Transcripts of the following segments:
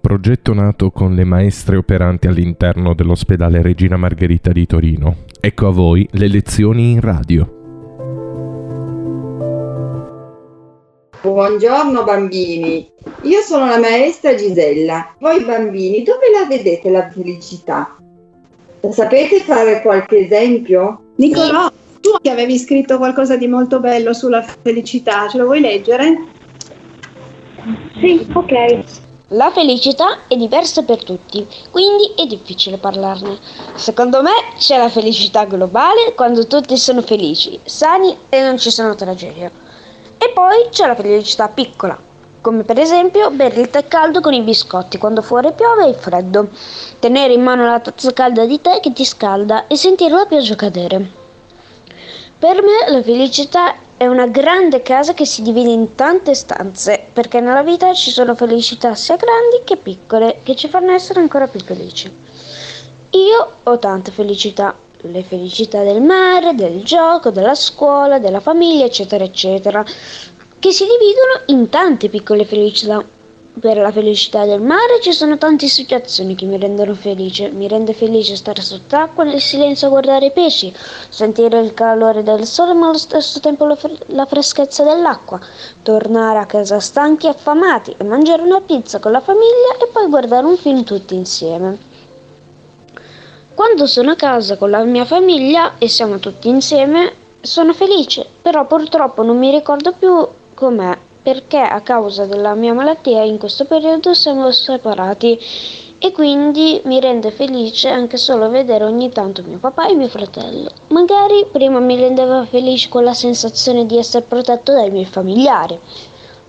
progetto nato con le maestre operanti all'interno dell'ospedale Regina Margherita di Torino. Ecco a voi le lezioni in radio. Buongiorno bambini, io sono la maestra Gisella. Voi bambini, dove la vedete la felicità? Sapete fare qualche esempio? Nicolò, tu che avevi scritto qualcosa di molto bello sulla felicità, ce lo vuoi leggere? Sì, ok. La felicità è diversa per tutti, quindi è difficile parlarne. Secondo me c'è la felicità globale quando tutti sono felici, sani e non ci sono tragedie. E poi c'è la felicità piccola, come per esempio bere il tè caldo con i biscotti quando fuori piove e freddo, tenere in mano la tazza calda di tè che ti scalda e sentire la pioggia cadere. Per me la felicità è una grande casa che si divide in tante stanze, perché nella vita ci sono felicità sia grandi che piccole, che ci fanno essere ancora più felici. Io ho tante felicità, le felicità del mare, del gioco, della scuola, della famiglia, eccetera, eccetera, che si dividono in tante piccole felicità. Per la felicità del mare ci sono tante situazioni che mi rendono felice. Mi rende felice stare sott'acqua nel silenzio a guardare i pesci, sentire il calore del sole ma allo stesso tempo la freschezza dell'acqua, tornare a casa stanchi e affamati e mangiare una pizza con la famiglia e poi guardare un film tutti insieme. Quando sono a casa con la mia famiglia e siamo tutti insieme, sono felice, però purtroppo non mi ricordo più com'è perché a causa della mia malattia in questo periodo siamo separati e quindi mi rende felice anche solo vedere ogni tanto mio papà e mio fratello. Magari prima mi rendeva felice quella sensazione di essere protetto dai miei familiari.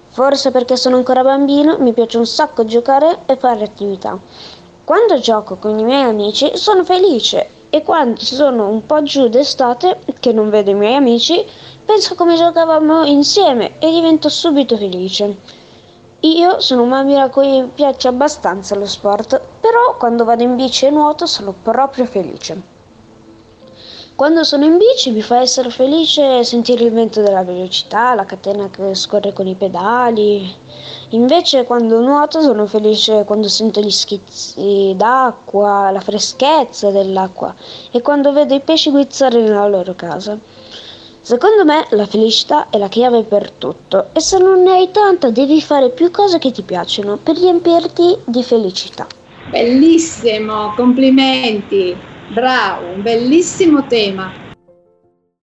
Forse perché sono ancora bambino mi piace un sacco giocare e fare attività. Quando gioco con i miei amici sono felice e quando sono un po' giù d'estate, che non vedo i miei amici, Penso come giocavamo insieme e divento subito felice. Io sono una bambina a cui piace abbastanza lo sport, però quando vado in bici e nuoto sono proprio felice. Quando sono in bici mi fa essere felice sentire il vento della velocità, la catena che scorre con i pedali. Invece quando nuoto sono felice quando sento gli schizzi d'acqua, la freschezza dell'acqua e quando vedo i pesci guizzare nella loro casa. Secondo me la felicità è la chiave per tutto e se non ne hai tanta devi fare più cose che ti piacciono per riempirti di felicità. Bellissimo, complimenti, bravo, un bellissimo tema.